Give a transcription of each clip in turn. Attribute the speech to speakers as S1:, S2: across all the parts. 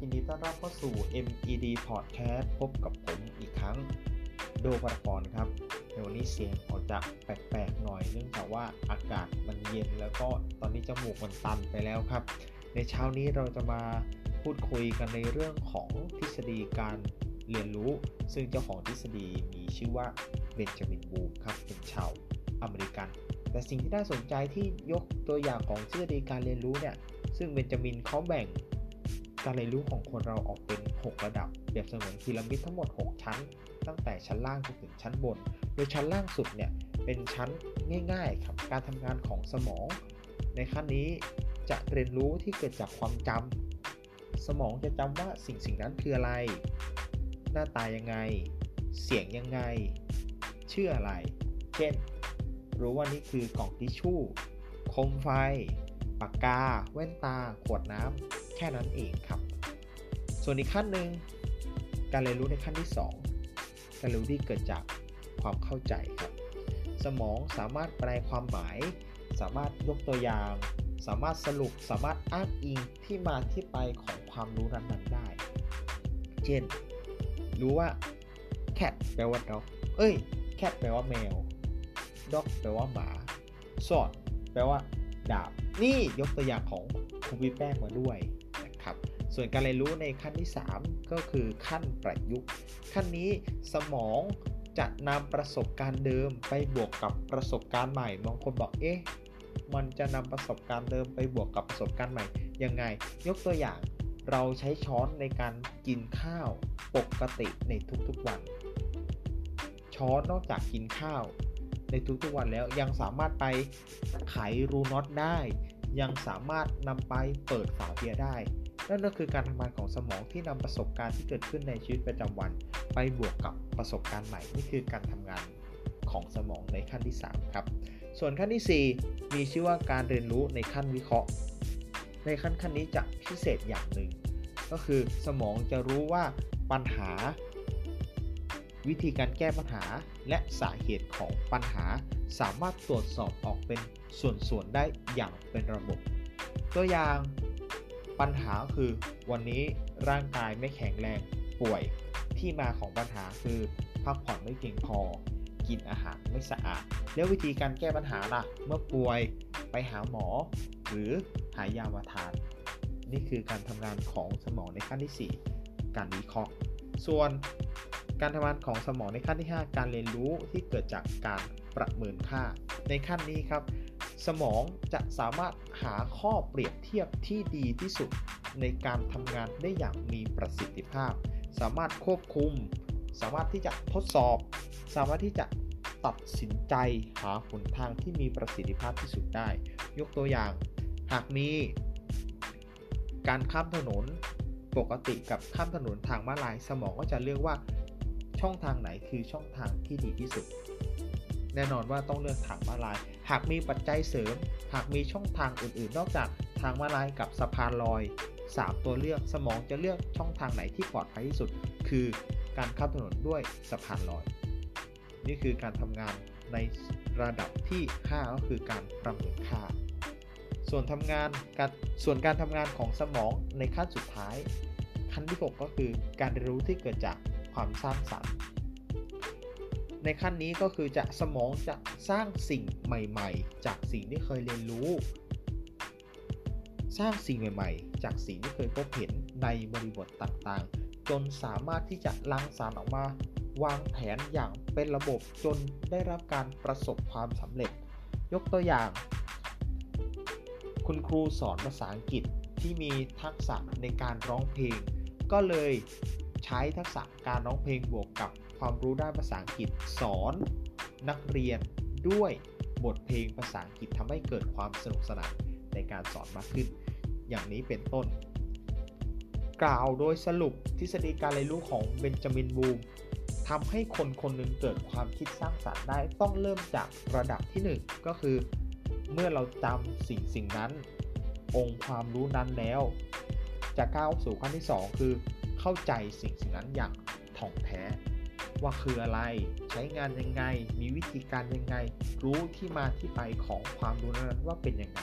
S1: ยินดีต้อนรับเข้าสู่ MED Podcast พบกับผมอีกครั้ง โดปรกรครับในวันนี้เสียงออกจะแปลกๆหน่อย เนื่องจากว่าอากาศมันเย็นแล้วก็ตอนนี้จมูกมันตันไปแล้วครับ ในเช้านี้เราจะมาพูดคุยกันในเรื่องของทฤษฎีการเรียนรู้ ซึ่งเจ้าของทฤษฎีมีชื่อว่าเบนจามินบูมครับเป็นชาวอเมริกัน แต่สิ่งที่น่าสนใจที่ยกตัวอย่างของทฤษฎีการเรียนรู้เนี่ยซึ่งเบนจามินเขาแบ่ง การเรียนรู้ของคนเราออกเป็น 6 ระดับ เปรียบเสมือนพีระมิดทั้งหมด 6 ชั้น ตั้งแต่ชั้นล่างจนถึงชั้นบน โดยชั้นล่างสุดเนี่ยเป็นชั้นง่ายๆครับการทำงานของสมอง ในขั้นนี้จะเรียนรู้ที่เกิดจากความจำสมองจะจำว่าสิ่งสิ่งนั้นคืออะไร หน้าตายังไง เสียงยังไง ชื่ออะไร เช่น รู้ว่านี่คือกล่องทิชชู่โคมไฟ ปากกา แว่นตา ขวดน้ำ ค่นั้นเองครับ ส่วนอีกขั้นหนึ่งการเรียนรู้ในขั้นที่ 2 การเรียนรู้ที่เกิดจากความเข้าใจครับ สมองสามารถแปลความหมาย สามารถยกตัวอย่าง สามารถสรุป สามารถอ้างอิงที่มาที่ไปของความรู้นั้นๆได้ เช่น รู้ว่า cat แปลว่า dog เอ้ย cat แปลว่าแมว dog แปลว่าหมา sword แปลว่าดาบ นี่ยกตัวอย่างของครูพี่แป้งมาด้วย ครับ ส่วนการเรียนรู้ในขั้นที่ 3 ก็คือขั้นประยุกต์ ขั้นนี้สมองจะนำประสบการณ์เดิมไปบวกกับประสบการณ์ใหม่บางคนบอกเอ๊ะมันจะนำประสบการณ์เดิมไปบวกกับประสบการณ์ใหม่ยังไง ยกตัวอย่างเราใช้ช้อนในการกินข้าวปกติในทุกๆวัน ช้อนนอกจากกินข้าวในทุกๆวันแล้วยังสามารถไปไขรูน็อตได้ ยังสามารถนำไปเปิดฝาเบียร์ได้ นั่นก็คือการทำงานของสมองที่นำประสบการณ์ที่เกิดขึ้นในชีวิตประจำวัน ไปบวกกับประสบการณ์ใหม่นี่คือการทำงานของสมองในขั้นที่ 3 ครับ ส่วนขั้นที่ 4 มีชื่อว่าการเรียนรู้ในขั้นวิเคราะห์ ในขั้นขั้นนี้จะพิเศษอย่างหนึ่ง ก็คือสมองจะรู้ว่าปัญหา วิธีการแก้ปัญหาและสาเหตุของปัญหา สามารถตรวจสอบออกเป็นส่วนๆได้อย่างเป็นระบบ ตัวอย่าง ปัญหาคือวันนี้ร่างกายไม่แข็งแรงป่วย ที่มาของปัญหาคือพักผ่อนไม่เพียงพอ กินอาหารไม่สะอาด แล้ววิธีการแก้ปัญหาล่ะ เมื่อป่วยไปหาหมอ หรือหายามาทาน นี่คือการทำงานของสมองในขั้นที่ 4 การวิเคราะห์ ส่วนการทำงานของสมองในขั้นที่ 5 การเรียนรู้ที่เกิดจากการประเมินค่า ในขั้นนี้ครับ สมองจะสามารถหาข้อเปรียบเทียบที่ดีที่สุดในการทำงานได้อย่างมีประสิทธิภาพ สามารถควบคุม สามารถที่จะทดสอบ สามารถที่จะตัดสินใจหาหนทางที่มีประสิทธิภาพที่สุดได้ ยกตัวอย่าง หากมีการข้ามถนนปกติกับข้ามถนนทางม้าลาย สมองก็จะเลือกว่าช่องทางไหนคือช่องทางที่ดีที่สุด แน่นอนว่าต้องเลือกทางมาลาย หากมีปัจจัยเสริม หากมีช่องทางอื่นๆ นอกจากทางมาลายกับสะพานลอย 3 ตัวเลือกสมองจะเลือกช่องทางไหนที่ปลอดภัยที่สุด คือการข้ามถนนด้วยสะพานลอย นี่คือการทำงานในระดับที่ 5 ก็คือการประเมินค่า ส่วนทำงานการส่วนการทำงานของสมองในขั้นสุดท้าย ขั้นที่ 6 ก็คือการเรียนรู้ที่เกิดจากความสร้างสรรค์ ในขั้นนี้ก็คือจะสมองจะสร้างสิ่งใหม่ๆ จากสิ่งที่เคยเรียนรู้ สร้างสิ่งใหม่ๆ จากสิ่งที่เคยพบเห็นในบริบทต่างๆ จนสามารถที่จะลังสารออกมาวางแผนอย่างเป็นระบบจนได้รับการประสบความสำเร็จ ยกตัวอย่าง คุณครูสอนภาษาอังกฤษที่มีทักษะในการร้องเพลง ก็เลยใช้ทักษะการร้องเพลงบวกกับ ความรู้ด้านภาษาอังกฤษสอนนักเรียนด้วยบทเพลงภาษาอังกฤษทำให้เกิดความสนุกสนานในการสอนมากขึ้น อย่างนี้เป็นต้น กล่าวโดยสรุปทฤษฎีการเรียนรู้ของเบนจามินบูมทำให้คนคนหนึ่งเกิดความคิดสร้างสรรค์ได้ต้องเริ่มจากระดับที่ 1 ก็คือ เมื่อเราจำสิ่งสิ่งนั้น องค์ความรู้นั้นแล้ว จะก้าวสู่ขั้นที่ 2 คือเข้าใจสิ่งสิ่งนั้นอย่างถ่องแท้ ว่าคืออะไร ใช้งานยังไง มีวิธีการยังไง รู้ที่มาที่ไปของความรู้นั้นว่าเป็นยังไง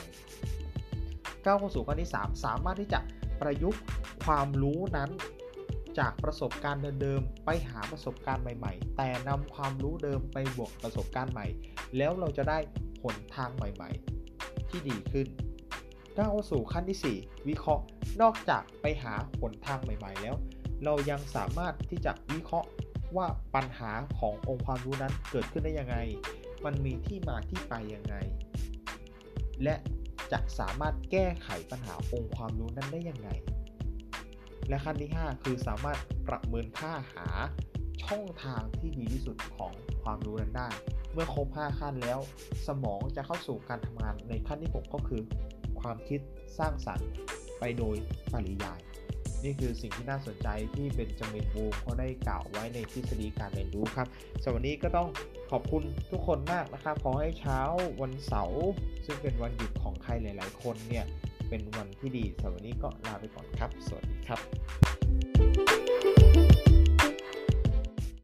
S1: ก้าวเข้าสู่ขั้นที่ 3 สามารถที่จะประยุกต์ความรู้นั้นจากประสบการณ์เดิมๆ ไปหาประสบการณ์ใหม่ ๆ แต่นำความรู้เดิมไปบวกประสบการณ์ใหม่ แล้วเราจะได้หนทางใหม่ๆ ที่ดีขึ้นก้าวสู่ขั้นที่ 4 วิเคราะห์ นอกจากไปหาหนทางใหม่ ๆ แล้ว เรายังสามารถที่จะวิเคราะห์ ว่าปัญหาขององค์ความรู้นั้นเกิดขึ้นได้ยังไง มันมีที่มาที่ไปยังไง และจะสามารถแก้ไขปัญหาองค์ความรู้นั้นได้ยังไง และขั้นที่ 5 คือสามารถประเมินค่าหาช่องทางที่ดีที่สุดของความรู้นั้นได้ เมื่อครบ 5 ขั้นแล้ว สมองจะเข้าสู่การทำงานในขั้นที่ 6 ก็คือ ความคิดสร้างสรรค์ไปโดยปริยาย นี่คือสิ่งที่น่าสนใจที่เป็นจามินบูมเขาได้กล่าวไว้ในทฤษฎีการเรียนรู้ครับสำหรับวันนี้ก็ต้องขอบคุณทุกคนมากนะครับ ขอให้เช้าวันเสาร์ซึ่งเป็นวันหยุดของใครหลาย ๆ คนเนี่ยเป็นวันที่ดีสำหรับวันนี้ก็ลาไปก่อนครับ สวัสดีครับ